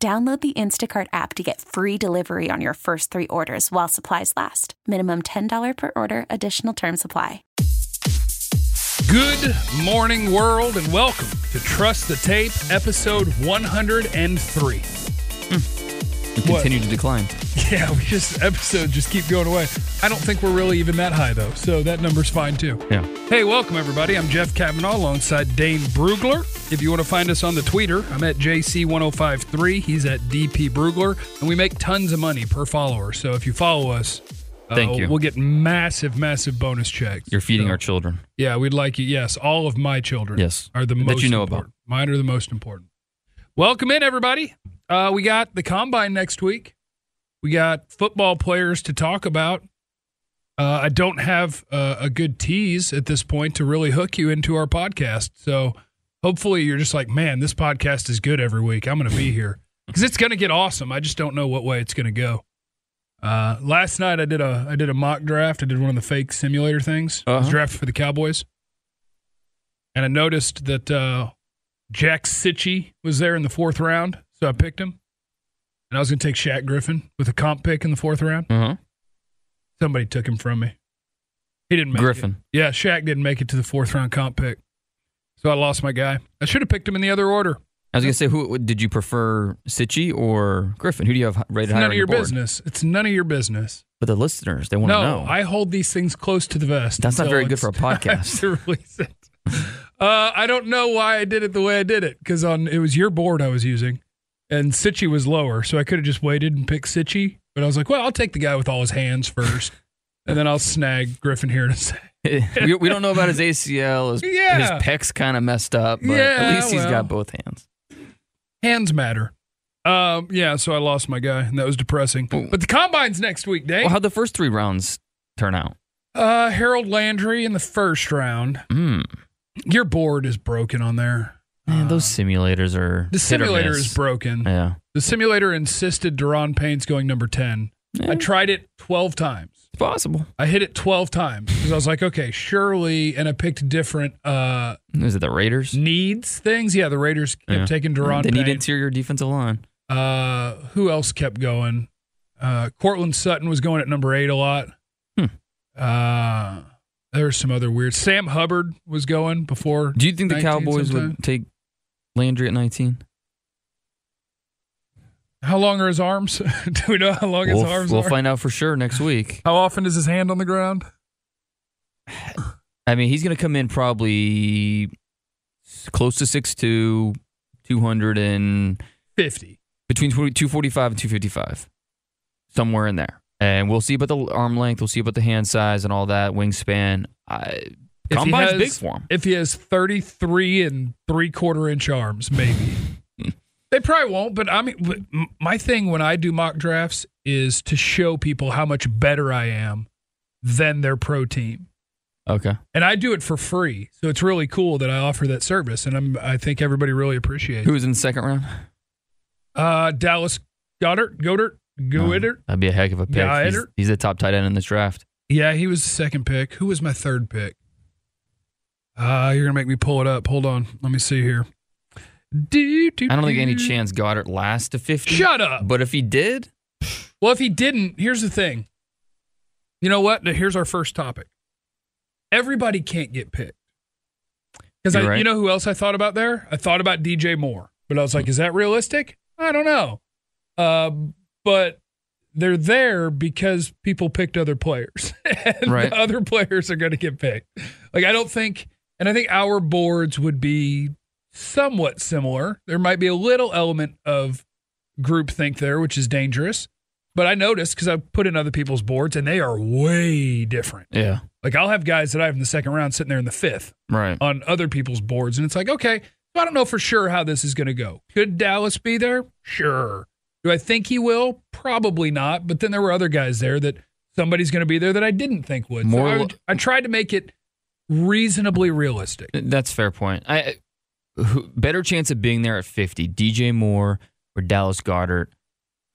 Download the Instacart app to get free delivery on your first three orders while supplies last. Minimum $10 per order, additional term supply. Good morning, world, and welcome to Trust the Tape, episode 103. Mm. We continue to decline. Yeah, we just, episodes just keep going away. I don't think we're really even that high, though, so that number's fine too. Yeah. Hey, welcome, everybody. I'm Jeff Cavanaugh alongside Dane Brugler. If you want to find us on the Twitter, I'm at JC1053. He's at DP Brugler, and we make tons of money per follower. So if you follow us, uh, Thank you. We'll get massive, massive bonus checks. You're feeding So- our children. Yeah, we'd like you. Yes, all of my children. Yes. are the That most you know about. Mine are the most important. Welcome in, everybody. Uh, we got the combine next week. We got football players to talk about. Uh, I don't have uh, a good tease at this point to really hook you into our podcast. So hopefully you're just like, man, this podcast is good every week. I'm going to be here because it's going to get awesome. I just don't know what way it's going to go. Uh, last night I did a I did a mock draft. I did one of the fake simulator things. I was Uh-huh. drafted for the Cowboys, and I noticed that uh, Jack Cichy was there in the fourth round, so I picked him. And I was going to take Shaq Griffin with a comp pick in the fourth round. Uh huh. Somebody took him from me. He didn't make Griffin. it. Yeah, Shaq didn't make it to the fourth round comp pick, so I lost my guy. I should have picked him in the other order. I was gonna say, who did you prefer, Cichy or Griffin? Who do you have rated It's higher none on of your board? business. It's none of your business. But the listeners, they want to No, know. I hold these things close to the vest. That's not very good for a podcast. to release it. Uh, I don't know why I did it the way I did it because on it was your board I was using, and Cichy was lower, so I could have just waited and picked Cichy. But I was like, well, I'll take the guy with all his hands first, and then I'll snag Griffin here in a second. we, we don't know about his ACL. His, Yeah. his pecs kind of messed up, but Yeah, at least he's well. got both hands. Hands matter. Um, yeah, so I lost my guy, and that was depressing. Ooh. But the combine's next week, Dave. Well, how'd the first three rounds turn out? Uh, Harold Landry in the first round. Mm. Your board is broken on there. Man, Uh, those simulators are the simulator is broken. Yeah. The simulator insisted Da'Ron Payne's going number 10. Yeah, I tried it 12 times. it's possible. I hit it 12 times because I was like, okay, surely, and I picked different uh, Is it the Raiders? needs things. Yeah, the Raiders kept Yeah. taking Da'Ron They need interior defensive line. uh, who else kept going? Uh, Courtland Sutton was going at number eight a lot. Hmm. Uh, there was some other weird. Sam Hubbard was going before. Do you think the Cowboys sometime. would take Landry at 19? How long are his arms? Do we know how long his We'll, arms we'll are? find out for sure next week. How often is his hand on the ground? I mean, he's going to come in probably close to 6'2", 200 and 50. between 245 and 255, somewhere in there. And we'll see about the arm length. We'll see about the hand size and all that, wingspan. I, combine's has- big for him. If he has 33 and three quarter inch arms, maybe. they probably won't, but I mean, my thing when I do mock drafts is to show people how much better I am than their pro team. Okay. And I do it for free. So it's really cool that I offer that service. And I'm, I think everybody really appreciates Who it. was in the second round? Uh, Dallas Goedert, Goedert, Goedert. That'd be a heck of a pick. He's, he's the top tight end in this draft. Yeah, he was the second pick. Who was my third pick? Uh, you're gonna make me pull it up. Hold on. Let me see here. Do, do, I don't think any chance Goedert lasts to 50. Shut up. But if he did, Well, if he didn't, here's the thing. You know what? Here's our first topic. Everybody can't get picked. Because I, right. you know who else I thought about there? I thought about DJ Moore, but I was like, is that realistic? I don't know. Uh, but they're there because people picked other players, and Right. the other players are going to get picked. Like I don't think, and I think our boards would be somewhat similar. There might be a little element of groupthink there, which is dangerous. But I noticed because I put in other people's boards, and they are way different. yeah, Like I'll have guys that I have in the second round sitting there in the fifth right. on other people's boards, and it's like, okay, I don't know for sure how this is going to go. Could Dallas be there? Sure. Do I think he will? Probably not. But then there were other guys there that somebody's going to be there that I didn't think would. More so I, would- I tried to make it reasonably realistic. That's a fair point. I who, better chance of being there at 50, DJ Moore or Dallas Goedert.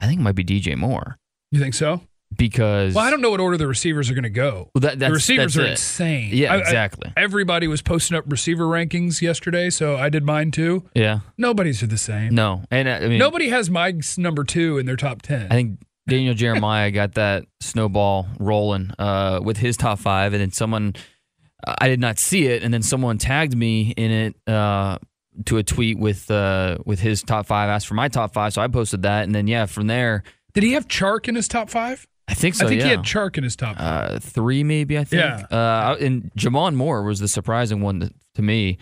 I think it might be DJ Moore You think so? because Well, I don't know what order the receivers are going to go. Well, that, that's, the receivers are it. insane. Yeah, I- I- exactly. everybody was posting up receiver rankings yesterday, so I did mine too. yeah, Nobody's are the same. no, and uh, I mean, Nobody has Mike's number two in their top ten. I think Daniel Jeremiah got that snowball rolling uh, with his top five, and then someone I did not see it, and then someone tagged me in it uh, to a tweet with uh, with his top five, asked for my top five, so I posted that, and then yeah, from there, did he have Chark in his top five? I think so. I think yeah. he had Chark in his top five. uh, three, maybe I think. Yeah. Uh, and J'Mon Moore was the surprising one to, to me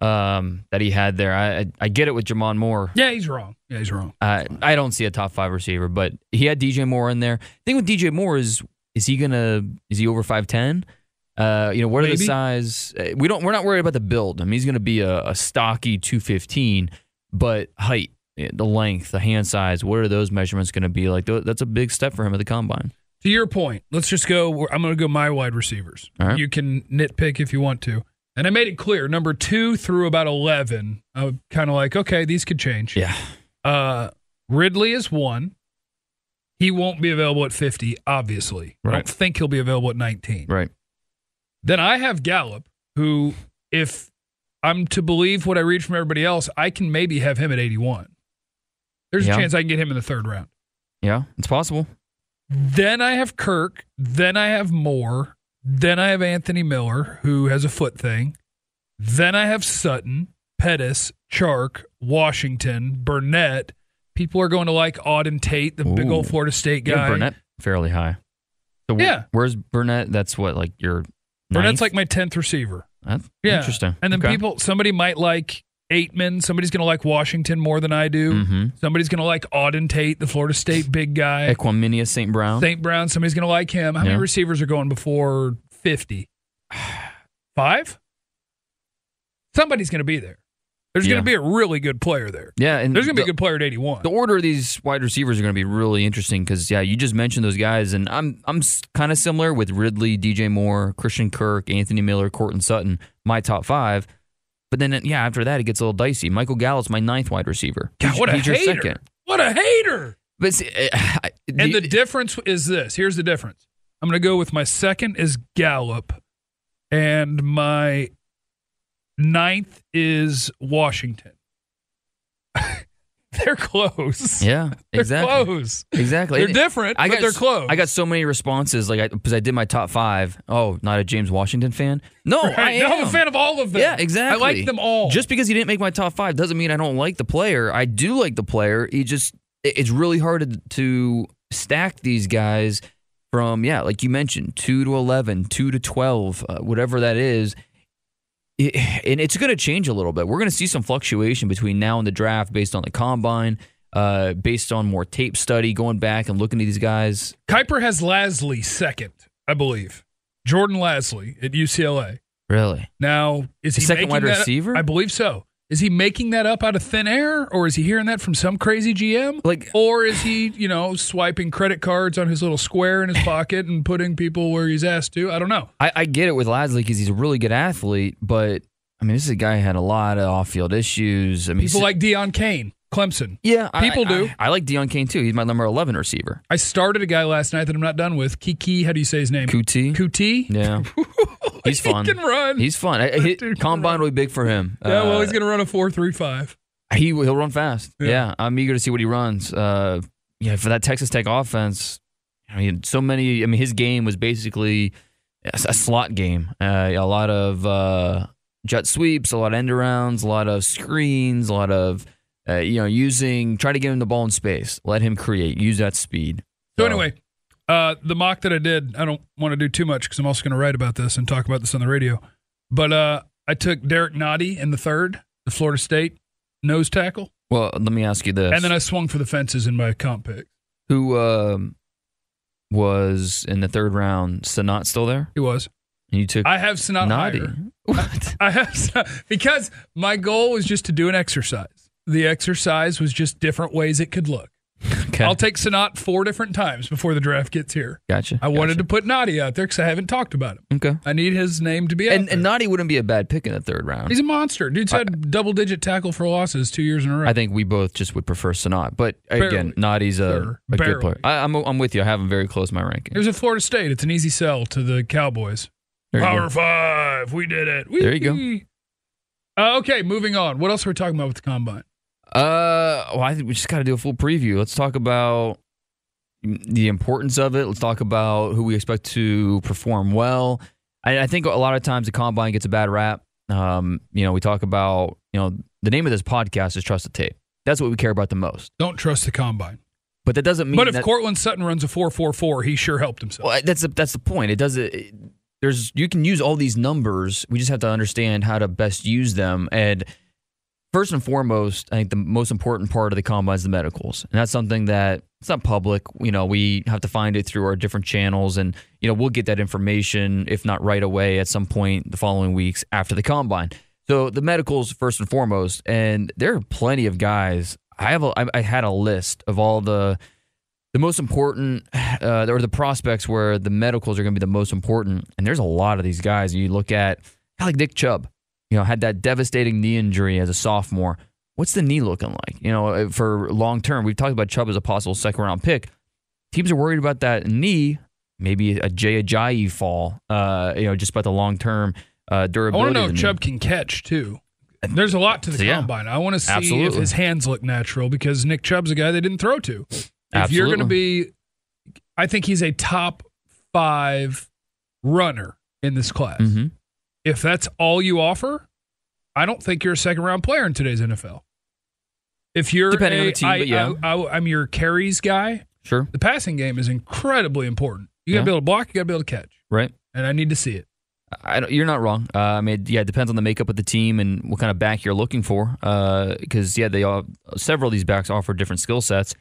um, that he had there. I, I I get it with J'Mon Moore. yeah, he's wrong. Yeah, he's wrong. Uh, I don't see a top five receiver, but he had DJ Moore in there. thing with DJ Moore is is he gonna is he over five ten? Uh, you know, what are the size? uh, We don't. We're not worried about the build. I mean, he's going to be a, a stocky two fifteen, but height, eh, the length, the hand size. What are those measurements going to be like? That's a big step for him at the combine. To your point, let's just go. I'm going to go my wide receivers. Right. You can nitpick if you want to. And I made it clear number two through about 11, I'm kind of like, okay, these could change. Yeah. Uh, Ridley is one. He won't be available at 50, obviously. I Right. don't think he'll be available at 19. Right. Then I have Gallup, who, if I'm to believe what I read from everybody else, I can maybe have him at 81. There's Yeah. a chance I can get him in the third round. Yeah, it's possible. Then I have Kirk. Then I have Moore. Then I have Anthony Miller, who has a foot thing. Then I have Sutton, Pettis, Chark, Washington, Burnett. People are going to like Auden Tate, the big old Florida State Yeah, guy. Burnett fairly high. So Yeah. where's Burnett? That's what like your Burnett's like my 10th receiver. That's Yeah. interesting. And then Okay. people, somebody might like Aitman. Somebody's going to like Washington more than I do. Mhm. Somebody's going to like Auden Tate, the Florida State big guy. Equanimeous St. Brown. St. Brown, somebody's going to like him. How many receivers are going before 50? Five? Somebody's going to be there. There's Yeah. going to be a really good player there. yeah, and There's going to be a good player at 81. The order of these wide receivers are going to be really interesting because yeah, you just mentioned those guys, and I'm I'm kind of similar with Ridley, DJ Moore, Christian Kirk, Anthony Miller, Courtland Sutton, my top five. But then yeah, after that it gets a little dicey. Michael Gallup's my ninth wide receiver. God, what a he's your hater. second. What a hater. But see, eh, I- And the difference is this. Here's the difference. I'm going to go with my second is Gallup, and my ninth is Washington. they're close. yeah, They're exactly, close. exactly. They're different, I but got they're close. I got so many responses like because I, did my top five. Oh, not a James Washington fan? No, Right. I No, am. I'm a fan of all of them. Yeah, exactly. I like them all. Just because he didn't make my top five doesn't mean I don't like the player. I do like the player. He just it- it's really hard to, stack these guys from yeah, like you mentioned, two to 11, two to twelve, uh, whatever that is. It, and it's going to change a little bit. We're going to see some fluctuation between now and the draft based on the combine, uh, based on more tape study, going back and looking at these guys. Kiper has Lasley second, I believe. Jordan Lasley at UCLA. Really, Now, is The he second making wide that- receiver? I believe so. Is he making that up out of thin air, or is he hearing that from some crazy GM? Like- or is he, you know, swiping credit cards on his little square in his pocket and putting people where he's asked to? I don't know. I, I get it with Lasley because he's a really good athlete, but I mean, this is a guy who had a lot of off-field issues. I mean, People like Deon Cain, Clemson. yeah, people I, do. I, I like Deon Cain too. He's my number eleven receiver. I started a guy last night that I'm not done with. Keke, how do you say his name? Coutee. Coutee. Yeah, he's fun. He can run. He's fun. I- can combine will be big for him. yeah, well, Uh, he's going to run a four three five. he he'll run fast. Yeah. Yeah. I'm eager to see what he runs. Uh, yeah, for that Texas Tech offense. I mean, so many. I mean, his game was basically a, a slot game. Uh, a lot of uh, jet sweeps, a lot of end arounds, a lot of screens, a lot of uh, you know using try to get him the ball in space, let him create, use that speed. So anyway, uh, the mock that I did, I don't want to do too much because I'm also going to write about this and talk about this on the radio. But uh, I took Derrick Nnadi in the third, the Florida State nose tackle, well, let me ask you this: and then I swung for the fences in my comp pick. who um, was in the third round? Sanat still there? He was. And you took I have Sanat Noddy. higher. What? I have because my goal was just to do an exercise. The exercise was just different ways it could look. Okay. I'll take Sanat four different times before the draft gets here. Gotcha. I wanted to put Nnadi out there because I haven't talked about him. Okay. I need his name to be out And, there. and Nnadi wouldn't be a bad pick in the third round. He's a monster. Dude's had double digit tackle for losses two years in a row. I think we both just would prefer Sanat. But again, Barely. Nnadi's a, a good player. I, I'm, I'm with you. I have him very close my ranking. Here's at Florida State. It's an easy sell to the Cowboys. Power go. five. We did it. There you go. Uh, okay, moving on. What else are we talking about with the combine? Uh, well, I think we just got to do a full preview. Let's talk about the importance of it. Let's talk about who we expect to perform well. I, I think a lot of times the combine gets a bad rap. Um, you know, we talk about you know the name of this podcast is Trust the Tape. That's what we care about the most. Don't trust the combine. But that doesn't mean. But if that, Courtland Sutton runs a four four four, he sure helped himself. well, that's the, that's the point. It doesn't. It, there's you can use all these numbers. We just have to understand how to best use them. And first and foremost, I think the most important part of the combine is the medicals, and that's something that it's not public. You know, we have to find it through our different channels, and you know we'll get that information if not right away at some point the following weeks after the combine. So the medicals first and foremost, and there are plenty of guys. I have a, I, had a list of all the the most important uh, or the prospects where the medicals are going to be the most important. And there's a lot of these guys. You look at like Nick Chubb, you know, had that devastating knee injury as a sophomore. What's the knee looking like? You know, uh, for long term, we've talked about Chubb as a possible second round pick. Teams are worried about that knee, maybe a Jay Ajayi fall. Uh, you know, just about the long term uh, durability. I want to know if knee. Chubb can catch too. There's a lot to the So, yeah. combine. I want to see if his hands look natural because Nick Chubb's a guy they didn't throw to. If you're going to be, I think he's a top five runner in this class. Mhm. If that's all you offer, I don't think you're a second round player in today's NFL. If you're Depending on the team, I- but yeah. I, I'm your carries guy. Sure. The passing game is incredibly important. You got to Yeah. be able to block. You got to be able to catch, Right. and I need to see it. I don't, you're not wrong. Uh, I mean, yeah, it depends on the makeup of the team and what kind of back you're looking for. Because yeah, they all several of these backs offer different skill sets.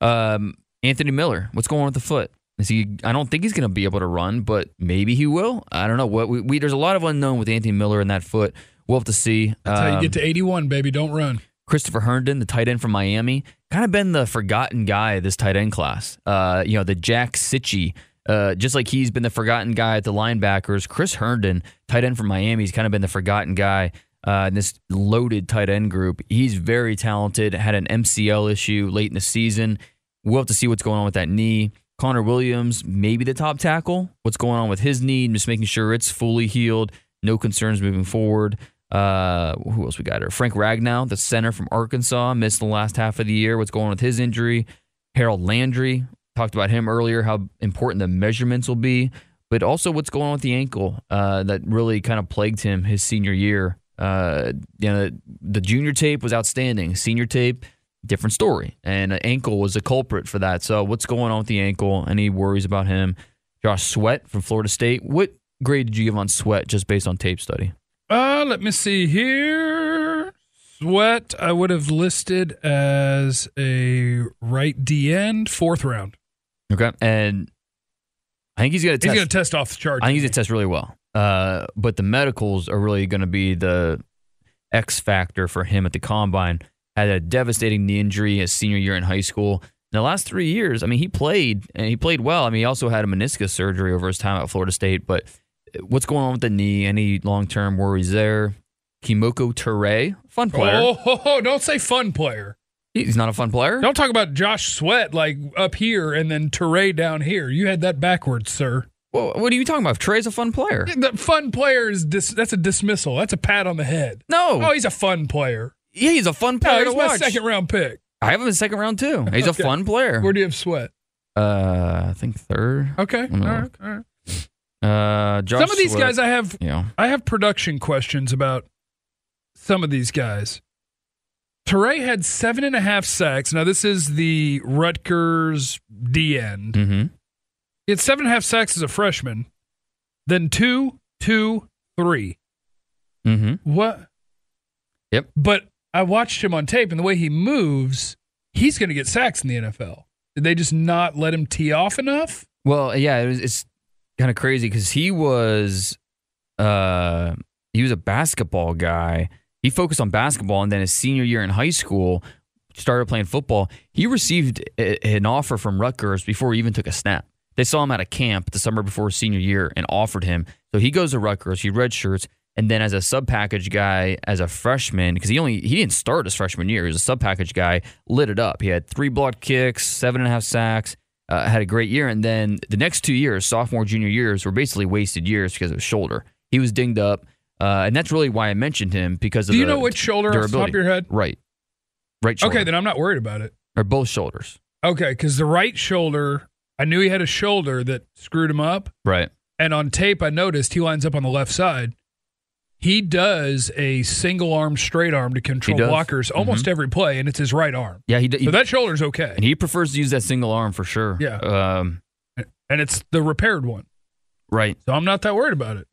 Um, Anthony Miller, what's going on with the foot? Is he? I don't think he's going to be able to run, but maybe he will. I don't know. What we, we there's a lot of unknown with Anthony Miller in that foot. We'll have to see. That's how you Um, get to 81, baby. Don't run. Christopher Herndon, the tight end from Miami, kind of been the forgotten guy this tight end class. Uh, you know, the Jack Cichy, uh, just like he's been the forgotten guy at the linebackers. Chris Herndon, tight end from Miami, he's kind of been the forgotten guy uh, in this loaded tight end group. He's very talented. Had an MCL issue late in the season. We'll have to see what's going on with that knee. Connor Williams, maybe the top tackle. What's going on with his knee? Just making sure it's fully healed. No concerns moving forward. Uh, who else we got here? Frank Ragnow, the center from Arkansas, missed the last half of the year. What's going on with his injury? Harold Landry, talked about him earlier, how important the measurements will be, but also what's going on with the ankle uh, that really kind of plagued him his senior year. Uh, you know, the junior tape was outstanding. Senior tape, different story. And the ankle was a culprit for that. So what's going on with the ankle? Any worries about him? Josh Sweat from Florida State. What grade did you give on Sweat just based on tape study? Uh, let me see here. Sweat, I would have listed as a right D end, fourth round. Okay. And I think he's going to test. He's going to test off the chart. I think he's going to test really well. Uh, but the medicals are really going to be the X factor for him at the combine. Had a devastating knee injury his senior year in high school. In the last three years, I mean, he played and he played well. I mean, he also had a meniscus surgery over his time at Florida State. But what's going on with the knee? Any long term worries there? Kemoko Turay, fun player. Oh, ho, ho, don't say fun player. He's not a fun player. Don't talk about Josh Sweat like up here and then Turay down here. You had that backwards, sir. Well, what are you talking about? Trey's a fun player. The fun player is dis- that's a dismissal. That's a pat on the head. No, Oh, he's a fun player. Yeah, he's a fun No, player he's to my second round pick. I have him in second round too. He's a fun player. Where do you have Sweat? Uh, I think third. Okay, No. all right, all right. Uh, Josh Some of these guys I have Yeah. I have production questions about some of these guys. Turay had seven and a half sacks. Now this is the Rutgers D end. Mm-hmm. He had seven and a half sacks as a freshman. Then two, two, three. Mm-hmm. What? Yep. But I watched him on tape, and the way he moves, he's going to get sacks in the NFL. Did they just not let him tee off enough? Well, yeah, it was, it's kind of crazy because he was, uh, he was a basketball guy. He focused on basketball, and then his senior year in high school, started playing football, he received a, an offer from Rutgers before he even took a snap. They saw him at a camp the summer before his senior year and offered him. So he goes to Rutgers, he redshirts, and then as a sub package guy, as a freshman, because he only he didn't start his freshman year, he was a sub package guy, lit it up. He had three blocked kicks, seven and a half sacks, uh, had a great year, and then the next two years, sophomore, junior years, were basically wasted years because of his shoulder. He was dinged up, uh, and that's really why I mentioned him because of Do you know which shoulder off the top durability. of your head? Right, right shoulder. Okay, then I'm not worried about it. or both shoulders. Okay, because the right shoulder, I knew he had a shoulder that screwed him up. Right. And on tape, I noticed he lines up on the left side. He does a single arm straight arm to control does. Mm-hmm. blockers almost every play, and it's his right arm. Yeah, he, d- he So that shoulder's okay. and he prefers to use that single arm for sure. Yeah. Um, And it's the repaired one. right. So I'm not that worried about it.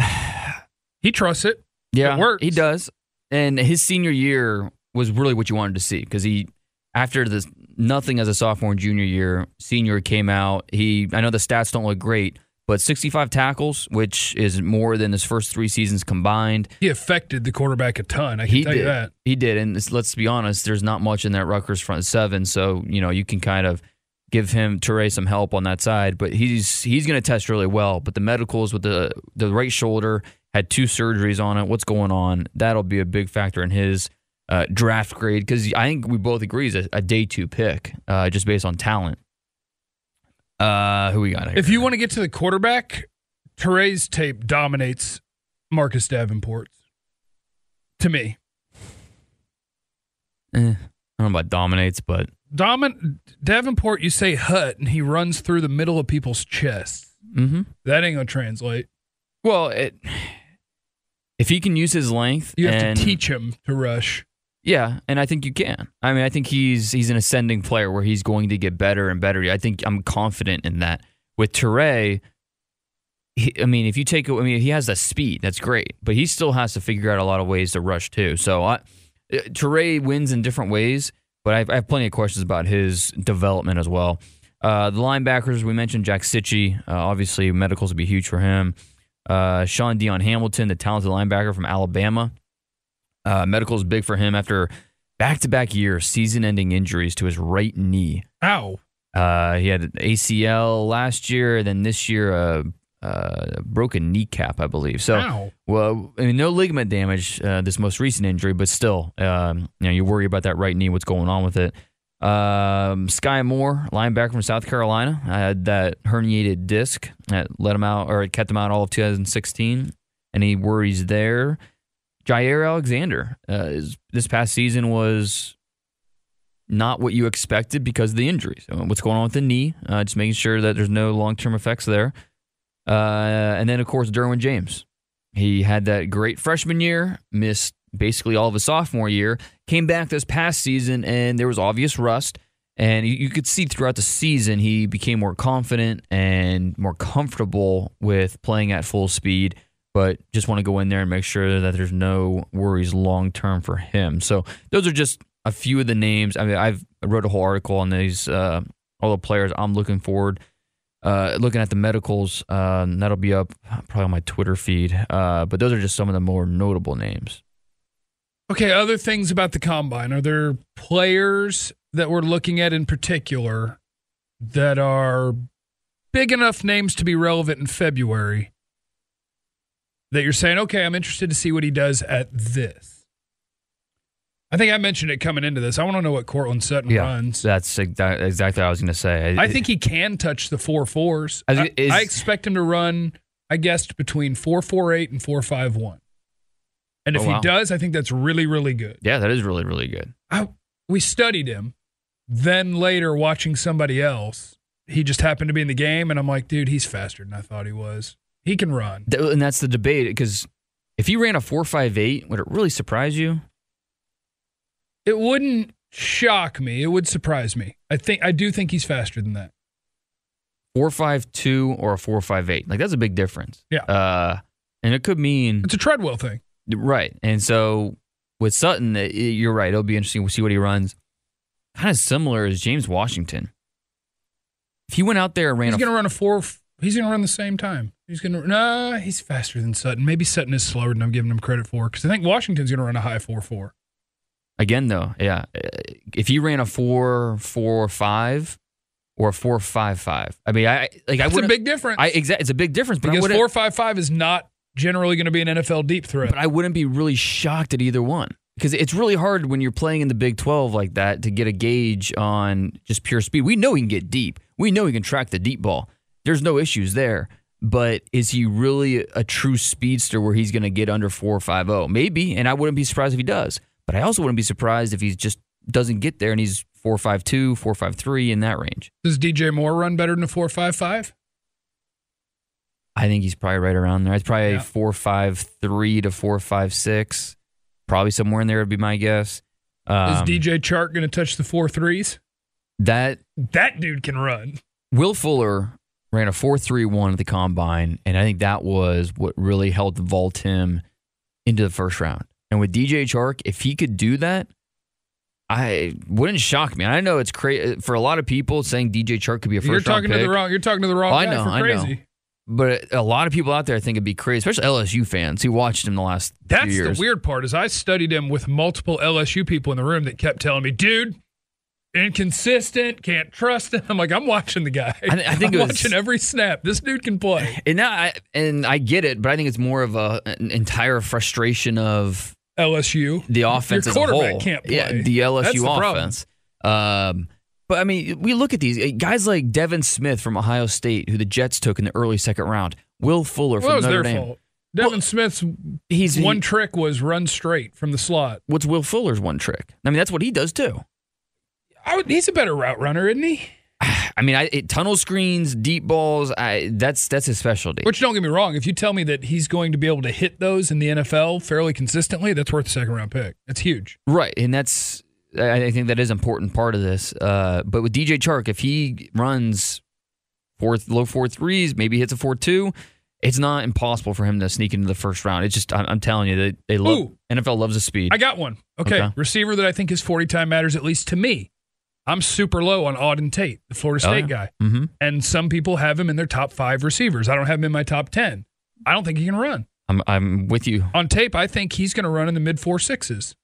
He trusts it. Yeah, It works. he does. And his senior year was really what you wanted to see because he, after this nothing as a sophomore and junior year, senior came out. He, I know the stats don't look great, but 65 tackles, which is more than his first three seasons combined. He affected the quarterback a ton. I can He tell did. you that. He did, and let's be honest, there's not much in that Rutgers front seven, so you know you can kind of give him Turay some help on that side. But he's he's going to test really well. But the medicals with the the right shoulder had two surgeries on it. What's going on? That'll be a big factor in his uh, draft grade because I think we both agree he's a, a day two pick uh, just based on talent. Uh, who we got here? If you want to get to the quarterback, Turay's tape dominates Marcus Davenport's. To me, Eh, I don't know about dominates, but Domin- Davenport, you say hut, and he runs through the middle of people's chests. hmm That ain't gonna translate. well, it, if he can use his length, You have and- to teach him to rush. Yeah, and I think you can. I mean, I think he's he's an ascending player where he's going to get better and better. I think I'm confident in that. With Turay, he, I mean, if you take, it, I mean, he has the speed. That's great, but he still has to figure out a lot of ways to rush too. So I, uh, wins in different ways, but I have, I have plenty of questions about his development as well. Uh, the linebackers we mentioned, Jack Cichy, uh, obviously medicals would be huge for him. Uh, Shaun Dion Hamilton, the talented linebacker from Alabama. Uh, medical is big for him after back-to-back years, season-ending injuries to his right knee. Ow. Uh, he had an ACL last year, then this year a, a broken kneecap, I believe. So, Ow. well, I mean, no ligament damage uh, this most recent injury, but still, um, you know, you worry about that right knee, what's going on with it. Um, Skai Moore, linebacker from South Carolina, had that herniated disc that let him out, or it kept him out all of 2016. Any worries there? Jaire Alexander, uh, is, this past season was not what you expected because of the injuries. Uh, What's going on with the knee? Uh, just making sure that there's no long term effects there. Uh, and then, of course, Derwin James. He had that great freshman year, missed basically all of his sophomore year, came back this past season, and there was obvious rust. And you, you could see throughout the season he became more confident and more comfortable with playing at full speed. But just want to go in there and make sure that there's no worries long term for him. So those are just a few of the names. I mean, I've wrote a whole article on these uh, all the players I'm looking forward. Uh, looking at the medicals, uh, that'll be up probably on my Twitter feed. Uh, but those are just some of the more notable names. Okay, other things about the combine. Are there players that we're looking at in particular that are big enough names to be relevant in February that you're saying, okay, I'm interested to see what he does at this? I think I mentioned it coming into this. I want to know what Courtland Sutton runs. that's exactly what I was going to say. I think he can touch the four fours. I I, is- I expect him to run, I guessed, between 448 and 451. And oh, if Oh, wow. he does, I think that's really, really good. yeah, that is really really good. I, we studied him. Then later, watching somebody else, he just happened to be in the game, and I'm like, dude, he's faster than I thought he was. He can run. And that's the debate because if he ran a four five eight, would it really surprise you? It wouldn't shock me. It would surprise me. I think I do think he's faster than that. Four five two or a four five eight, like that's a big difference. Yeah. Uh, and it could mean It's a Treadwell thing. Right. And so with Sutton, it- you're right. It'll be interesting. We'll see what he runs. Kind of similar as James Washington. If he went out there and ran He's going to run a four. He's going to run the same time. He's going to. Nah, he's faster than Sutton. Maybe Sutton is slower than I'm giving him credit for because I think Washington's going to run a high four four. Again, though, yeah, uh, if he ran a four four five or a four five five, I mean, I like I It's a big difference. I exactly, it's a big difference, because four five five is not generally going to be an NFL deep threat. but I wouldn't be really shocked at either one because it's really hard when you're playing in the Big 12 like that to get a gauge on just pure speed. We know he can get deep. We know he can track the deep ball. There's no issues there. But is he really a true speedster where he's going to get under 450? Maybe, and I wouldn't be surprised if he does. But I also wouldn't be surprised if he just doesn't get there and he's 452, 453 in that range. Does DJ Moore run better than a four five five? I think he's probably right around there. It's probably Yeah. 453 to 456. Probably somewhere in there would be my guess. Is Um, DJ Chark going to touch the four threes? that That dude can run. Will Fuller ran a 4.31 at the combine, and I think that was what really helped vault him into the first round. And with DJ Chark, if he could do that, I wouldn't shock me. I know it's crazy for a lot of people saying DJ Chark could be a 1st You're round talking pick, to the wrong. You're talking to the wrong Oh, I know, I know. but a lot of people out there I think it'd be crazy, especially LSU fans who watched him the last few That's the weird part. Is I studied him with multiple LSU people in the room that kept telling me, "Dude, inconsistent, can't trust him." I'm like, I'm watching the guy. I th- I think I'm it was- watching every snap. This dude can play. And now, I, and I get it, but I think it's more of a, an entire frustration of LSU. the offense Your as a quarterback whole. can't play. Yeah, the LSU the offense. Um, but I mean, we look at these guys like Devin Smith from Ohio State, who the Jets took in the early second round. Will Fuller Well, from Notre their Dame. fault. Devin Smith's He's one he- trick was run straight from the slot. what's Will Fuller's one trick? I mean, that's what he does too. I would, he's a better route runner, isn't he? I mean, I, it, tunnel screens, deep balls. I, that's that's his specialty. Which don't get me wrong, if you tell me that he's going to be able to hit those in the NFL fairly consistently, that's worth a second round pick. That's huge. Right, and that's I think that is an important part of this. Uh, but with DJ Chark, if he runs four low four threes, maybe hits a four two, it's not impossible for him to sneak into the first round. It's just I'm, I'm telling you that they love Ooh. NFL loves the speed. I got one. Okay. Okay. Receiver that I think his 40 time matters, at least to me. I'm super low on Auden Tate, the Florida Oh, State yeah. guy. mm-hmm. And some people have him in their top five receivers. I don't have him in my top 10. I don't think he can run. I'm I'm with you. On tape, I think he's going to run in the mid four sixes.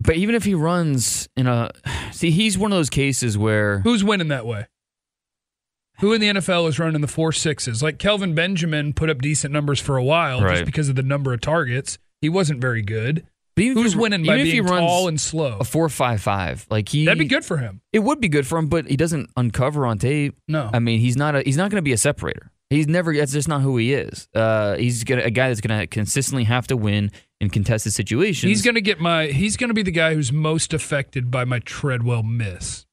But even if he runs in a see, he's one of those cases where Who's winning that way? Who in the NFL is running the four sixes? Like Kelvin Benjamin put up decent numbers for a while Right. just because of the number of targets. He wasn't very good. But even Who's he- winning by even if he being runs tall and slow? a four five five, like he That'd be good for him. It would be good for him, but he doesn't uncover on tape. No. I mean, he's not a he's not going to be a separator. He's never. That's just not who he is. Uh, he's gonna, a guy that's going to consistently have to win in contested situations. He's going to get my. He's going to be the guy who's most affected by my Treadwell miss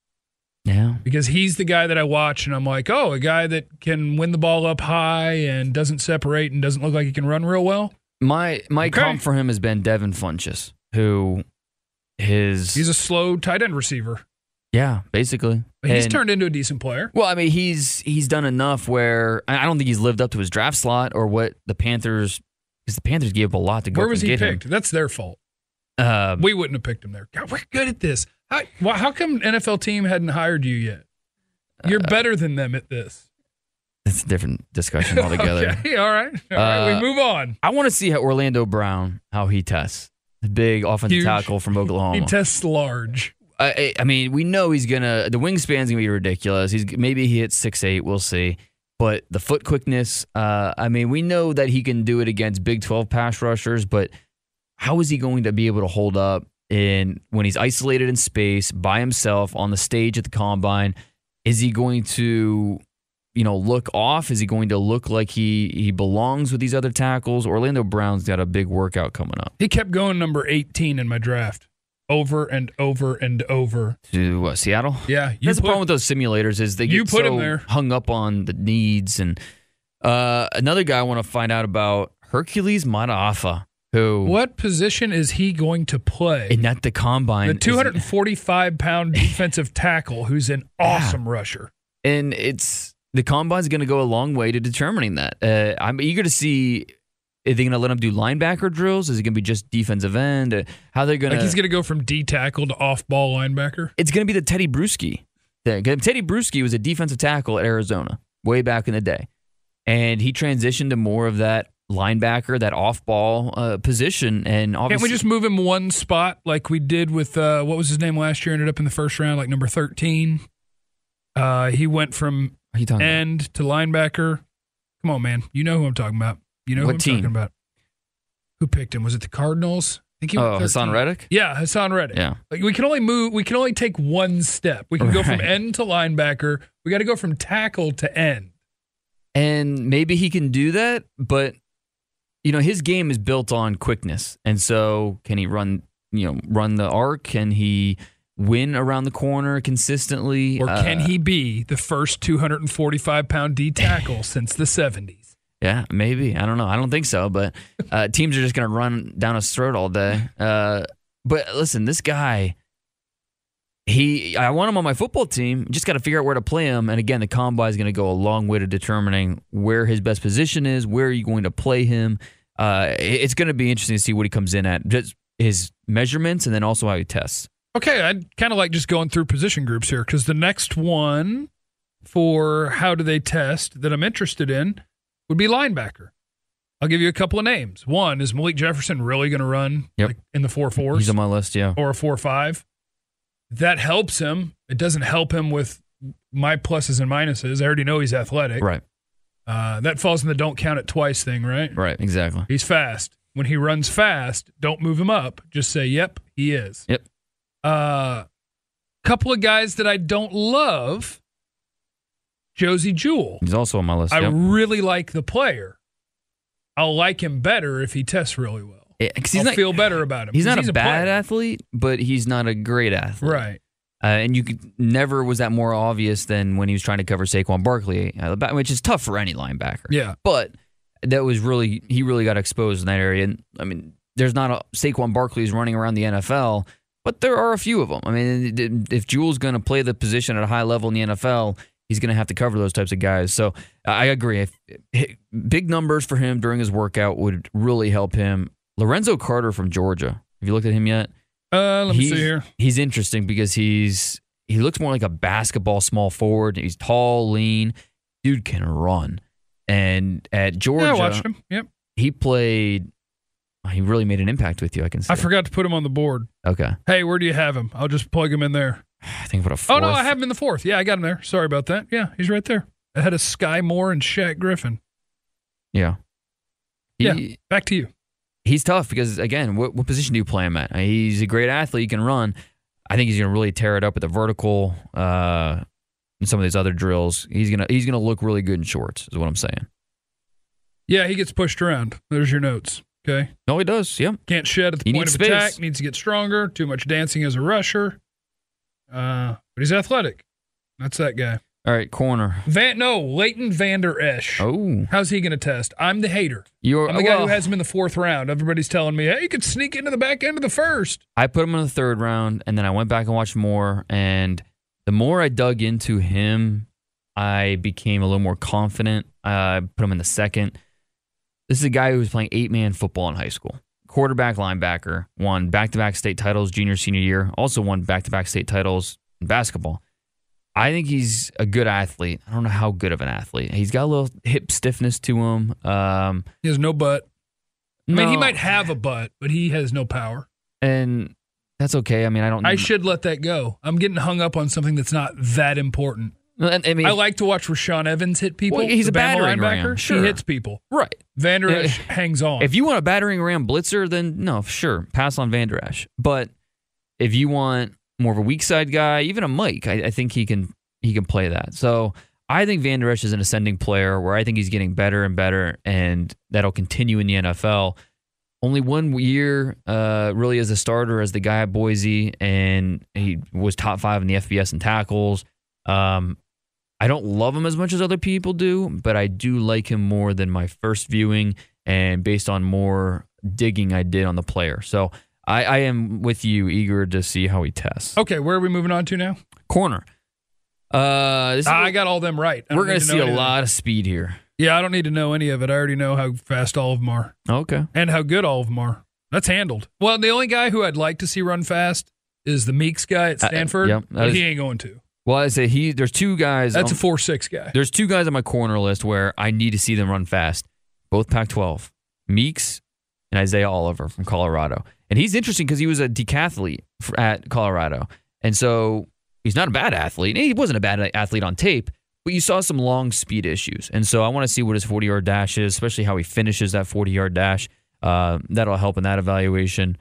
yeah. because he's the guy that I watch and I'm like, oh, a guy that can win the ball up high and doesn't separate and doesn't look like he can run real well. My my Okay. comp for him has been Devin Funchess, who his He's a slow tight end receiver. yeah basically. But he's And- turned into a decent player. Well, I mean, he's he's done enough where I don't think he's lived up to his draft slot or what the Panthers because the Panthers gave up a lot to go Where was he picked? That's their fault. him. Uh, We wouldn't have picked him there. God, we're good at this. How, why, how come NFL team hadn't hired you yet? You're Uh, better than them at this. That's a different discussion altogether. okay, all right. All right, Uh, we move on. I want to see how Orlando Brown how he tests the big offensive Huge. tackle from Oklahoma. He tests large. I, I- I mean, we know he's gonna. The wingspan's gonna be ridiculous. He's maybe he hits six eight. We'll see. But the foot quickness. Uh, I mean, we know that he can do it against Big Twelve pass rushers. But how is he going to be able to hold up in when he's isolated in space by himself on the stage at the combine? Is he going to, you know, look off? Is he going to look like he he belongs with these other tackles? Orlando Brown's got a big workout coming up. He kept going number 18 in my draft over and over and over. To Seattle. Yeah, That's the problem with those simulators is they get You put so him there. hung up on the needs. And uh, another guy I want to find out about Hercules Mata'afa, who What position is he going to play? in at the combine, the is- 245 pound defensive tackle who's an awesome rusher. and it's the combine's going to go a long way to determining that. Uh, I'm eager to see. Are they going to let him do linebacker drills? Is it going to be just defensive end? Uh, How they're going to? Like he's going to go from D tackle to off ball linebacker. it's going to be the Tedy Bruschi thing. Tedy Bruschi was a defensive tackle at Arizona way back in the day, and he transitioned to more of that linebacker, that off ball uh, position. And obviously, Can't we just move him one spot like we did with uh, what was his name last year? Ended up in the first round, like number thirteen. Uh, he went from What are you talking end to linebacker. Come on, man. You know who I'm talking about. You know What who I'm team? talking about. Who picked him? Was it the Cardinals? I think he about? Oh, Haason Reddick? Yeah, Haason Reddick. Yeah. Like we can only move. We can only take one step. We can go from end to linebacker. We got to go from tackle to end. And maybe he can do that, but you know, his game is built on quickness. And so can he run, you know, run the arc? Can he win around the corner consistently? Or can Uh, he be the first 245 pound D tackle since the 70s? Yeah, maybe. I don't know. I don't think so, but uh, teams are just going to run down his throat all day. Uh, but listen, this guy, he, I want him on my football team. Just got to figure out where to play him. And again, the combine is going to go a long way to determining where his best position is. Where are you going to play him? Uh, it's going to be interesting to see what he comes in at, just his measurements, and then also how he tests. Okay, I'd kind of like just going through position groups here because the next one for how do they test that I'm interested in would be linebacker. I'll give you a couple of names. One is Malik Jefferson really going to run Yep. like in the four fours He's on my list. Yeah. or a four five? That helps him. It doesn't help him with my pluses and minuses. I already know he's athletic. Right. Uh, that falls in the don't count it twice thing, right? Right. Exactly. He's fast. When he runs fast, don't move him up. Just say, "Yep, he is." Yep. Uh, couple of guys that I don't love. Josey Jewell. He's also on my list. I yep. really like the player. I'll like him better if he tests really well. Yeah, he's I'll not, feel better about him. he's not a bad player. athlete, but he's not a great athlete. right? Uh, and you could never was that more obvious than when he was trying to cover Saquon Barkley, uh, which is tough for any linebacker. Yeah. But that was really he really got exposed in that area. And I mean, there's not a Saquon Barkley's running around the NFL, but there are a few of them. I mean, if Jules going to play the position at a high level in the NFL, he's going to have to cover those types of guys. So I agree. If, big numbers for him during his workout would really help him. Lorenzo Carter from Georgia. Have you looked at him yet? Uh, let me he's, see here. He's interesting because he's he looks more like a basketball small forward. He's tall, lean, dude can run. And at Georgia, Yeah, I watched him. Yep. he played. He really made an impact with you. I can say. I forgot to put him on the board. Okay, Hey, where do you have him? I'll just plug him in there. I think what a fourth. Oh no, I have him in the fourth. Yeah, I got him there. Sorry about that. Yeah, he's right there. Ahead of Skai Moore and Shaq Griffin. Yeah, he, Yeah. Back to you. he's tough because again, what, what position do you play him at? He's a great athlete. He can run. I think he's going to really tear it up with the vertical uh, and some of these other drills. He's gonna he's gonna look really good in shorts. Is what I'm saying. Yeah, he gets pushed around. There's your notes. Okay. No, he does. Yep. Can't shed at the He point of space. attack. Needs to get stronger. Too much dancing as a rusher. Uh, but he's athletic. That's that guy. All right, corner. Van no, Leighton Vander Esch. Oh, How's he going to test? I'm the hater. you're I'm the guy well, who has him in the fourth round. Everybody's telling me, hey, you could sneak into the back end of the first. I put him in the third round, and then I went back and watched more. And the more I dug into him, I became a little more confident. I put him in the second. This is a guy who was playing eight man football in high school. Quarterback, linebacker, won back to back state titles junior, senior year, also won back to back state titles in basketball. I think he's a good athlete. I don't know how good of an athlete. He's got a little hip stiffness to him. Um, He has no butt. I mean, he might have a butt, but he has no power. and that's okay. I mean, I don't. I should let that go. I'm getting hung up on something that's not that important. I mean, I like to watch Rashaan Evans hit people. Well, he's a battering linebacker. ram, sure. He hits people. right. Vander Yeah. Esch hangs on. If you want a battering ram blitzer, then no, sure, pass on Van Der Esch. But if you want more of a weak side guy, even a Mike, I, I think he can he can play that. So I think Van Der Esch is an ascending player where I think he's getting better and better, and that'll continue in the NFL. Only one year, uh, really, as a starter, as the guy at Boise, and he was top five in the FBS in tackles. Um, I don't love him as much as other people do, but I do like him more than my first viewing and based on more digging I did on the player. So I, I am with you, eager to see how he tests. okay, where are we moving on to now? Corner. Uh, I got all them right. I we're going to see a lot of speed here. Yeah, I don't need to know any of it. I already know how fast all of them are Okay. and how good all of them are. That's handled. Well, the only guy who I'd like to see run fast is the Meeks guy at Uh, Stanford. yep, but is- he ain't going to. Well, I say he. There's two guys. That's on- a four six guy. There's two guys on my corner list where I need to see them run fast. Both Pac-12. Meeks, and Isaiah Oliver from Colorado. And he's interesting because he was a decathlete at Colorado. And so he's not a bad athlete. He wasn't a bad athlete on tape, but you saw some long speed issues. And so I want to see what his 40 yard dash is, especially how he finishes that 40 yard dash. Uh, that'll help in that evaluation.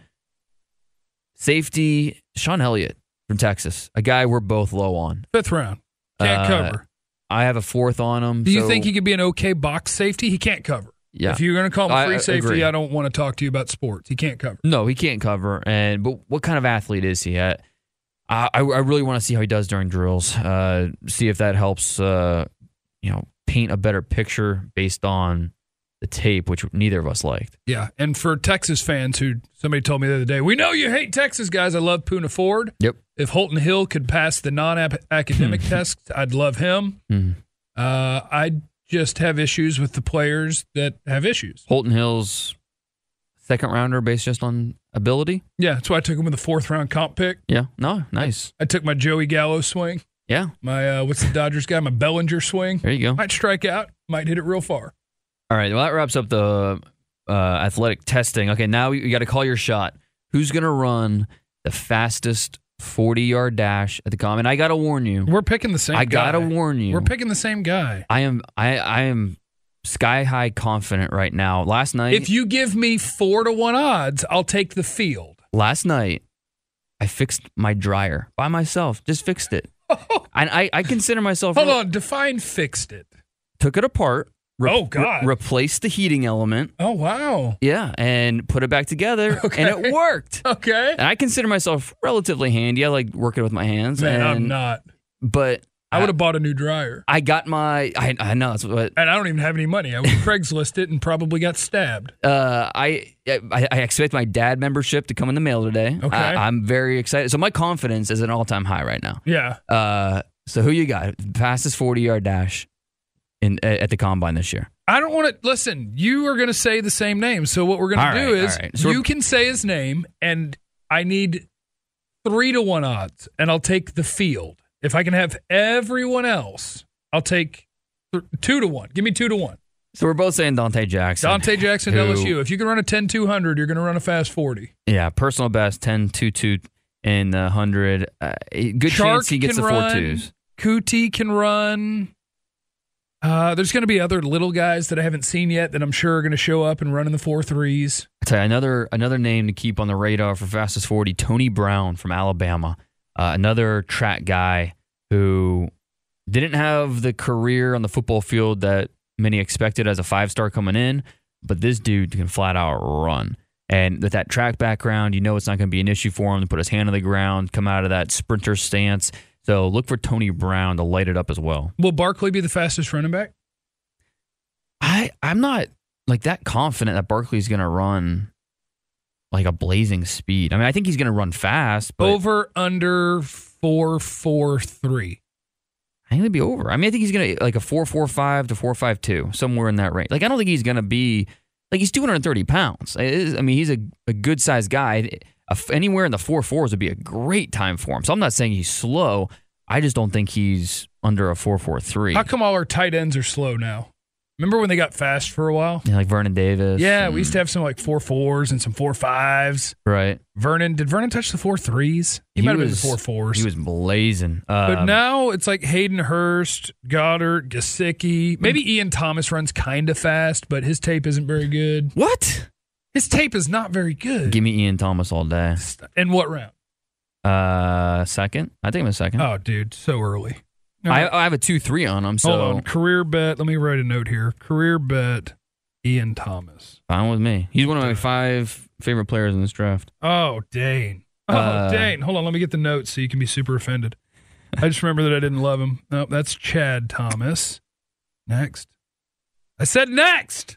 Safety, Sean Elliott from Texas, a guy we're both low on. Fifth round. Can't Uh, cover. I have a fourth on him. Do you so- think he could be an okay box safety? He can't cover. Yeah. If you're going to call him free I safety, agree. I don't want to talk to you about sports. He can't cover. No, he can't cover. And but what kind of athlete is he? I I, I really want to see how he does during drills. Uh, see if that helps. Uh, you know, paint a better picture based on the tape, which neither of us liked. Yeah. And for Texas fans who somebody told me the other day, we know you hate Texas guys. I love Poona Ford. Yep. If Holton Hill could pass the non academic test, I'd love him. Mhm. Uh, I just have issues with the players that have issues. Holton Hill's second rounder based just on ability. Yeah, that's why I took him with the fourth round comp pick. Yeah. No. Nice. I took my Joey Gallo swing, Yeah. my uh, what's the Dodgers guy, my Bellinger swing. There you go. Might strike out, might hit it real far. All right. Well, that wraps up the uh, athletic testing. Okay. Now you got to call your shot. Who's going to run the fastest 40 yard dash at the common? I got to warn you. We're picking the same. Guy. I gotta warn you. We're picking the same guy. I am I I am sky high confident right now. Last night If you give me four to one odds, I'll take the field. last night I fixed my dryer by myself. Just fixed it. and I, I consider myself Hold on, define fixed it. took it apart. Oh, God. replaced the heating element. Oh wow. Yeah, and put it back together, okay. and it worked. Okay. And I consider myself relatively handy. I like working with my hands. Man, and, I'm not. But I would have bought a new dryer. I got my. I, I know that's what And I don't even have any money. I would Craigslist it and probably got stabbed. Uh, I, I I expect my dad membership to come in the mail today. Okay. I, am very excited. So my confidence is at an all time high right now. Yeah. Uh, so who you got? Fastest 40 yard dash in at the combine this year. I don't want to listen. You are going to say the same name. So what we're going to do right, is right. So you can say his name, and I need three to one odds, and I'll take the field. If I can have everyone else, I'll take th- two to one. Give me two to one. So we're both saying Donte Jackson. Donte Jackson, who- LSU. If you can run a 10 200, you're going to run a fast 40. Yeah, personal best 10 2 2 in the 100. Uh, good Chark chance he gets the four run. twos. Coutee can run. Uh, there's going to be other little guys that I haven't seen yet that I'm sure are going to show up and run in the four threes. I tell you, another another name to keep on the radar for fastest 40, Tony Brown from Alabama. Uh, another track guy who didn't have the career on the football field that many expected as a five star coming in, but this dude can flat out run. And with that track background, you know it's not going to be an issue for him to put his hand on the ground, come out of that sprinter stance. So look for Tony Brown to light it up as well. Will Barkley be the fastest running back? I I'm not like that confident that Barkley's going to run like a blazing speed. I mean, I think he's going to run fast, but Over under four four three. I think it'd be over. I mean, I think he's going to like a four four five to four five two, somewhere in that range. Like, I don't think he's going to be like he's two hundred and thirty pounds. Is- I mean, he's a, a good sized guy. Anywhere in the four fours would be a great time for him. So I'm not saying he's slow. I just don't think he's under a four four three. How come all our tight ends are slow now? Remember when they got fast for a while? Yeah, like Vernon Davis. Yeah, and- we used to have some like four fours and some four fives. right. Vernon, did Vernon touch the four threes? He, He might have been the four fours. He was blazing. But Um, now it's like Hayden Hurst, Goedert, Gesicki. Maybe Ian Thomas runs kind of fast, but his tape isn't very good. what? His tape is not very good. Give me Ian Thomas all day. In what round? Uh, second. I think I'm a second. Oh, dude, so early. I, I have a two three on him, so Hold on. Career bet. Let me write a note here. Career bet. Ian Thomas. fine with me. He's one of my five favorite players in this draft. Oh, Dane. Oh, Uh, Dane. Hold on. Let me get the notes so you can be super offended. I just remember that I didn't love him. No, that's Chad Thomas. Next. I said next.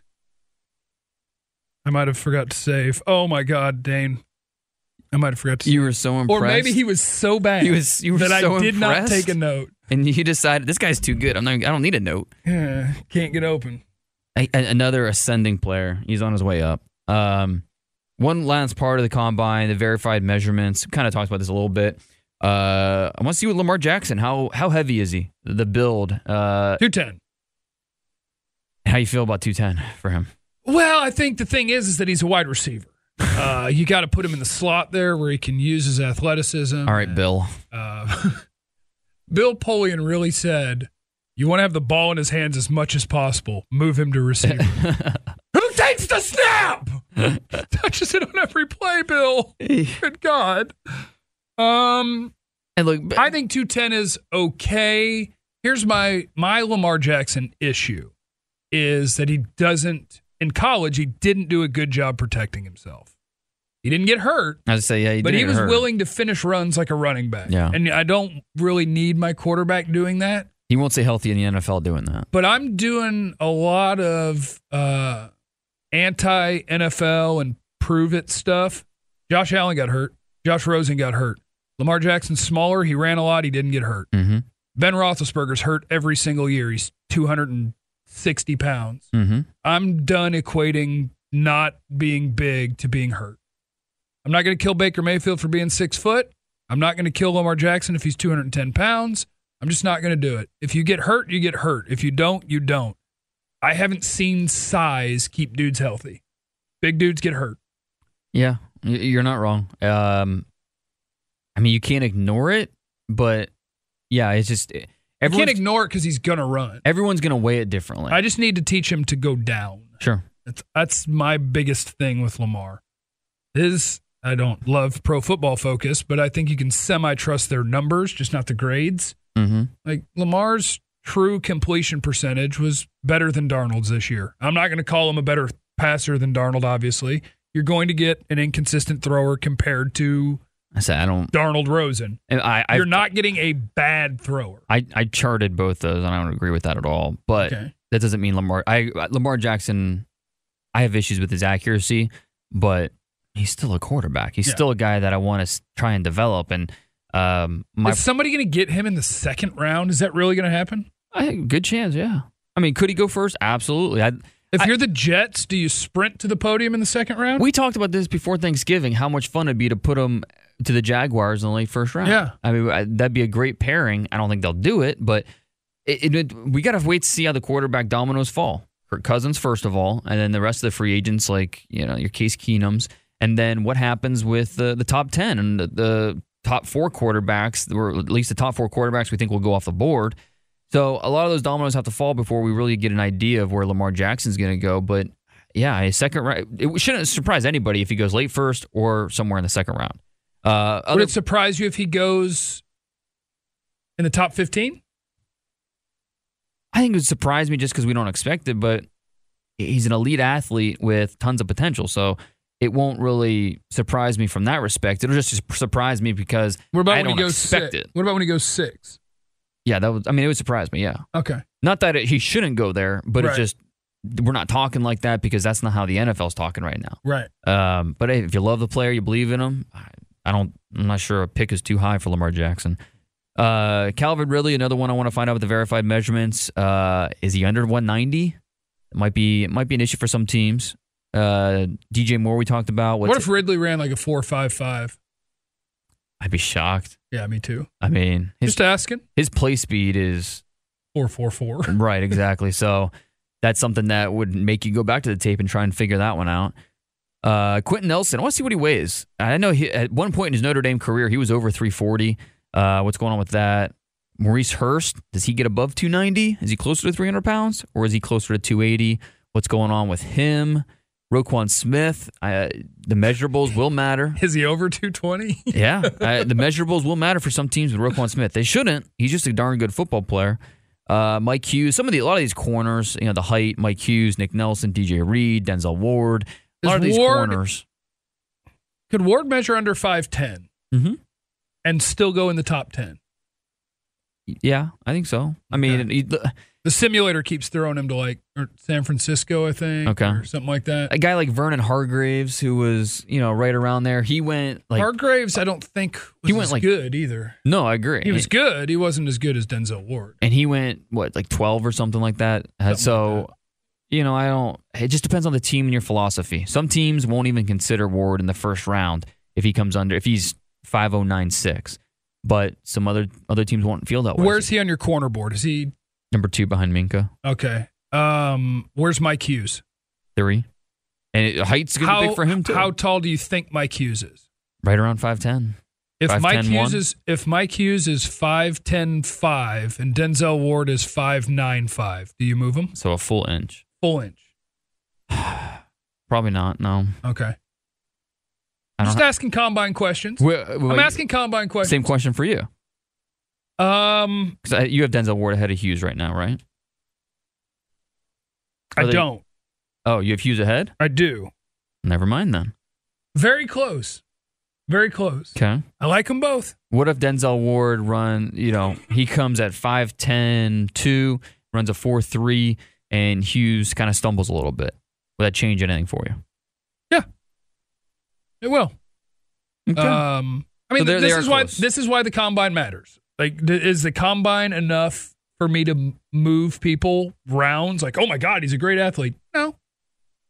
I might have forgot to save. Oh my God, Dane. I might have forgot to You were so impressed, Or maybe he was so bad He was- you were that so I did not impressed? take a note. and you decided this guy's too good. I'm not. I don't need a note. Yeah, can't get open. A- a- another ascending player. He's on his way up. Um, one last part of the combine, the verified measurements. Kind of talked about this a little bit. Uh, I want to see what Lamar Jackson. How how heavy is he? The build. Uh, 210. how you feel about 210 for him? Well, I think the thing is, is that he's a wide receiver. Uh, you got to put him in the slot there where he can use his athleticism. All right, Bill. Uh, Bill Polian really said, "You want to have the ball in his hands as much as possible. Move him to receiver. Who takes the snap? Touches it on every play. Bill. Good God. Um, And look, I think 210 is okay. Here's my my Lamar Jackson issue is that he doesn't in college he didn't do a good job protecting himself. He didn't get hurt, I say yeah, he but he was hurt. willing to finish runs like a running back. Yeah. And I don't really need my quarterback doing that, He won't stay healthy in the NFL doing that. but I'm doing a lot of uh anti NFL and prove it stuff. Josh Allen got hurt. Josh Rosen got hurt. Lamar Jackson's smaller. He ran a lot. He didn't get hurt. Mm-hmm. Ben Roethlisberger's hurt every single year. He's 260 pounds. Mm-hmm. I'm done equating not being big to being hurt. I'm not going to kill Baker Mayfield for being six foot. I'm not going to kill Lamar Jackson if he's 210 pounds. I'm just not going to do it. If you get hurt, you get hurt. If you don't, you don't. I haven't seen size keep dudes healthy. Big dudes get hurt. Yeah, you're not wrong. Um, I mean, you can't ignore it, but yeah, it's just I can't ignore it because he's going to run. everyone's gonna weigh it differently. I just need to teach him to go down. sure. That's that's my biggest thing with Lamar. Is I don't love pro football focus, but I think you can semi trust their numbers, just not the grades. Mm-hmm. Like Lamar's true completion percentage was better than Darnold's this year. I'm not going to call him a better passer than Darnold. Obviously, you're going to get an inconsistent thrower compared to I said I don't. Darnold Rosen. and I I, You're not getting a bad thrower. I I charted both those, and I don't agree with that at all. But Okay. that doesn't mean Lamar. I Lamar Jackson. I have issues with his accuracy, but he's still a quarterback. He's Yeah. still a guy that I want to try and develop. And um, my Is somebody going to get him in the second round? Is that really going to happen? I think good chance. Yeah. I mean, could he go first? Absolutely. I, If I- you're the Jets, do you sprint to the podium in the second round? we talked about this before Thanksgiving. How much fun it'd be to put him to the Jaguars in the late first round. Yeah. I mean, I- that'd be a great pairing. I don't think they'll do it, but it, it, we got to wait to see how the quarterback dominoes fall. Kirk Cousins, first of all, and then the rest of the free agents, like you know your Case Keenums, and then what happens with the, the top ten and the, the top four quarterbacks, or at least the top four quarterbacks we think will go off the board. So a lot of those dominoes have to fall before we really get an idea of where Lamar Jackson's going to go. But yeah, a second round. It shouldn't surprise anybody if he goes late first or somewhere in the second round. Uh, Would other, it surprise you if he goes in the top 15? I think it would surprise me just because we don't expect it, but he's an elite athlete with tons of potential. So it won't really surprise me from that respect. It'll just surprise me because What about I when don't he goes expect six? it. What about when he goes six? Yeah, that was. I mean, it would surprise me. Yeah, Okay. not that it, he shouldn't go there, but Right. it's just we're not talking like that because that's not how the NFL's talking right now. Right. Um, but hey, if you love the player, you believe in him. I- don't. I'm not sure a pick is too high for Lamar Jackson. Uh, Calvin Ridley, another one I want to find out with the verified measurements. Uh, is he under 190? It might be. It might be an issue for some teams. Uh, DJ Moore, we talked about. What's what if Ridley ran like a four five five? I'd be shocked. Yeah, me too. I mean, his Just asking. his play speed is Four four four. right. Exactly. so that's something that would make you go back to the tape and try and figure that one out. Uh, Quenton Nelson, I want to see what he weighs. I know he, at one point in his Notre Dame career, he was over 340. Uh, what's going on with that? Maurice Hurst, does he get above 290? Is he closer to 300 pounds or is he closer to 280? What's going on with him? Roquan Smith, uh, the measurables will matter. Is he over two twenty? Yeah, uh, the measurables will matter for some teams with Roquan Smith. They shouldn't. He's just a darn good football player. Uh, Mike Hughes, some of the a lot of these corners, you know, the height, Mike Hughes, Nick Nelson, DJ Reed, Denzel Ward, lot of these Ward- corners. Could Ward measure under five ten hmm and still go in the top ten? Yeah, I think so. I mean, he- the- The simulator keeps throwing him to like or San Francisco, I think, Okay. or something like that. a guy like Vernon Hargreaves, who was you know right around there, he went like Hargreaves, I don't think was He went like- good either. no, I agree. He was good. He wasn't as good as Denzel Ward. and he went what like 12 or something like that Uh, Something so like you know i don't it just depends on the team and your philosophy some teams won't even consider ward in the first round if he comes under if he's 5096 but some other other teams won't feel that way Where's he on your corner board? Is he number two behind Minkah okay? Um, where's Mike Hughes? three And it, height's going to be big for him too. How tall do you think Mike Hughes is? right around 5'10. If 5'10", Mike Hughes one? is if Mike Hughes is five ten five and Denzel Ward is five nine five, do you move him So a full inch. Full inch? Probably not. No. Okay, I just asking combine questions. Wait, I'm asking combine questions. Same question for you. Um, Because you have Denzel Ward ahead of Hughes right now, right? I they- don't. Oh, you have Hughes ahead? I do. Never mind then. Very close. Very close. Okay. I like them both. What if Denzel Ward run, you know, he comes at 5'10, 2, runs a 4 3, and Hughes kind of stumbles a little bit? Would that change anything for you? Yeah, it will. Okay. Um, I mean, So this is why close. this is why the combine matters. Like, th- is the combine enough for me to move people rounds? Like, oh my god, he's a great athlete. No,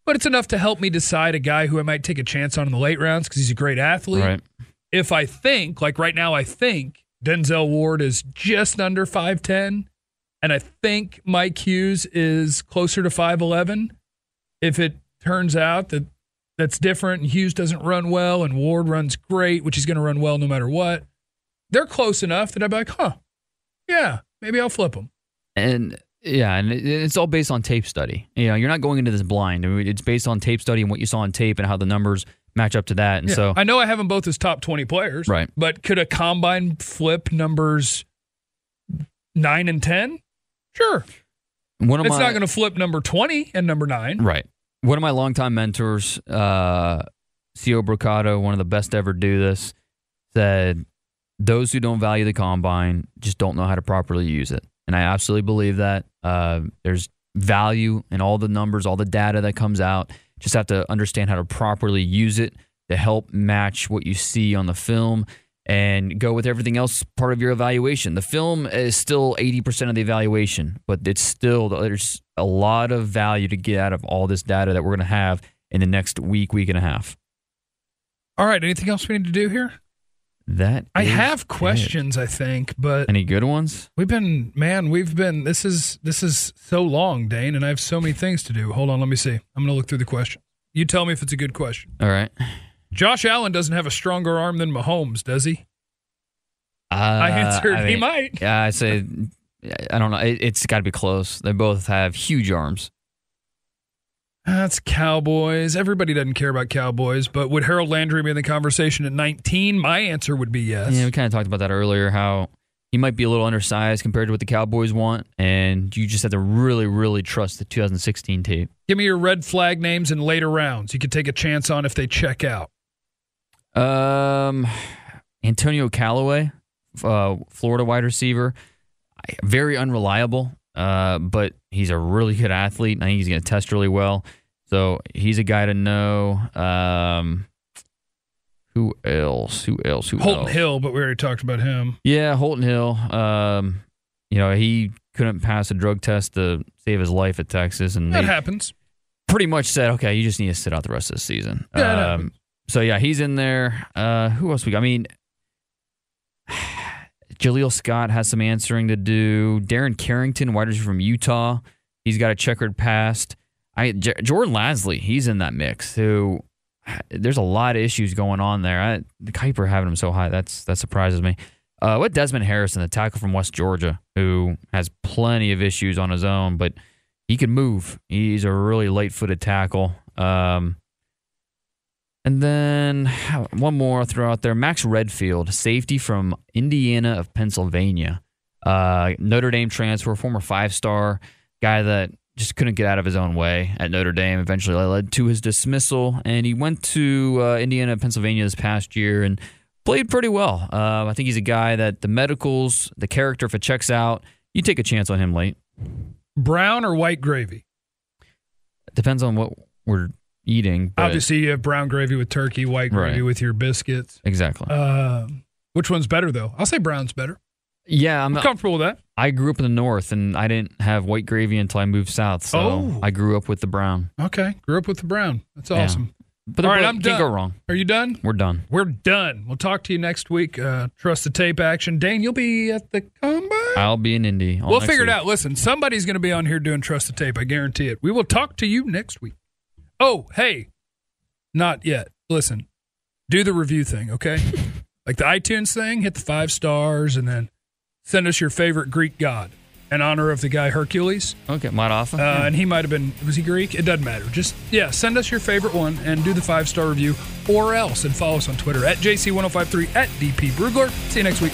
but it's enough to help me decide a guy who I might take a chance on in the late rounds because he's a great athlete. right. If I think, like right now, I think Denzel Ward is just under five ten, and I think Mike Hughes is closer to five eleven. If it turns out that that's different and Hughes doesn't run well and Ward runs great, which he's going to run well no matter what, they're close enough that I'd be like, huh, yeah, maybe I'll flip them. And yeah, and it's all based on tape study. You know, you're not going into this blind. I mean, it's based on tape study and what you saw on tape and how the numbers match up to that. And Yeah. so, I know I have them both as top 20 players, Right. But could a combine flip numbers nine and 10? Sure. one of It's my not going to flip number 20 and number nine. Right. One of my longtime mentors, uh, Co Brocado, one of the best to ever do this, said, Those who don't value the combine just don't know how to properly use it. And I absolutely believe that. Uh, there's value in all the numbers, all the data that comes out. Just have to understand how to properly use it to help match what you see on the film and go with everything else part of your evaluation. The film is still 80% of the evaluation, but it's still there's a lot of value to get out of all this data that we're going to have in the next week, week and a half. All right. Anything else we need to do here? That I have it. questions, I think, but Any good ones? we've been, man, we've been, this is, this is so long, Dane, and I have so many things to do. Hold on. Let me see. I'm going to look through the question. You tell me if it's a good question. All right. Josh Allen doesn't have a stronger arm than Mahomes, does he? Uh, I answered I he might. Yeah, I say I don't know. It, it's got to be close. They both have huge arms. That's Cowboys. Everybody doesn't care about Cowboys, but would Harold Landry be in the conversation at 19? My answer would be yes. Yeah, we kind of talked about that earlier. How he might be a little undersized compared to what the Cowboys want, and you just have to really, really trust the 2016 tape. Give me your red flag names in later rounds. You could take a chance on if they check out. Um, Antonio Callaway, uh, Florida wide receiver, very unreliable, uh, but he's a really good athlete. I think he's going to test really well. So he's a guy to know. Um, who else? Who else? Who Holton else? Hill, but we already talked about him. Yeah, Holton Hill. Um, you know, he couldn't pass a drug test to save his life at Texas, and That happens. pretty much said, "Okay, you just need to sit out the rest of the season." Yeah, um. So yeah, he's in there. Uh, who else we got? I mean, Jaleel Scott has some answering to do. Darren Carrington, wide receiver from Utah, he's got a checkered past. I J- Jordan Lasley, he's in that mix. Who there's a lot of issues going on there. I, the Kiper having him so high, that's that surprises me. Uh, what Desmond Harrison, the tackle from West Georgia, who has plenty of issues on his own, but he can move. He's a really light-footed tackle. Um, and then one more I'll throw out there: Max Redfield, safety from Indiana of Pennsylvania, uh, Notre Dame transfer, former five-star guy that just couldn't get out of his own way at Notre Dame. Eventually led to his dismissal, and he went to uh, Indiana, Pennsylvania this past year and played pretty well. Uh, I think he's a guy that the medicals, the character, if it checks out, you take a chance on him late. Brown or white gravy? Depends on what we're eating. But Obviously, you have brown gravy with turkey, white gravy Right. with your biscuits. exactly. Um, which one's better, though? I'll say brown's better. yeah, I'm. I'm comfortable with that. I grew up in the north, and I didn't have white gravy until I moved south. So Oh. I grew up with the brown. Okay. Grew up with the brown. That's Yeah. awesome. But All right, I'm done. go wrong. Are you done? We're done. We're done. We'll talk to you next week. Uh, trust the tape action. Dane, you'll be at the combine. I'll be in Indy. We'll figure it out. Listen, somebody's going to be on here doing trust the tape. I guarantee it. We will talk to you next week. Oh, hey, Not yet. Listen, do the review thing, okay? like the iTunes thing, hit the five stars and then send us your favorite Greek god in honor of the guy Hercules. Okay, Mata'afa. Uh, and he might have been, was he Greek? It doesn't matter. Just, yeah, send us your favorite one and do the five star review or else. And follow us on Twitter at JC1053 at DP Brugler. See you next week.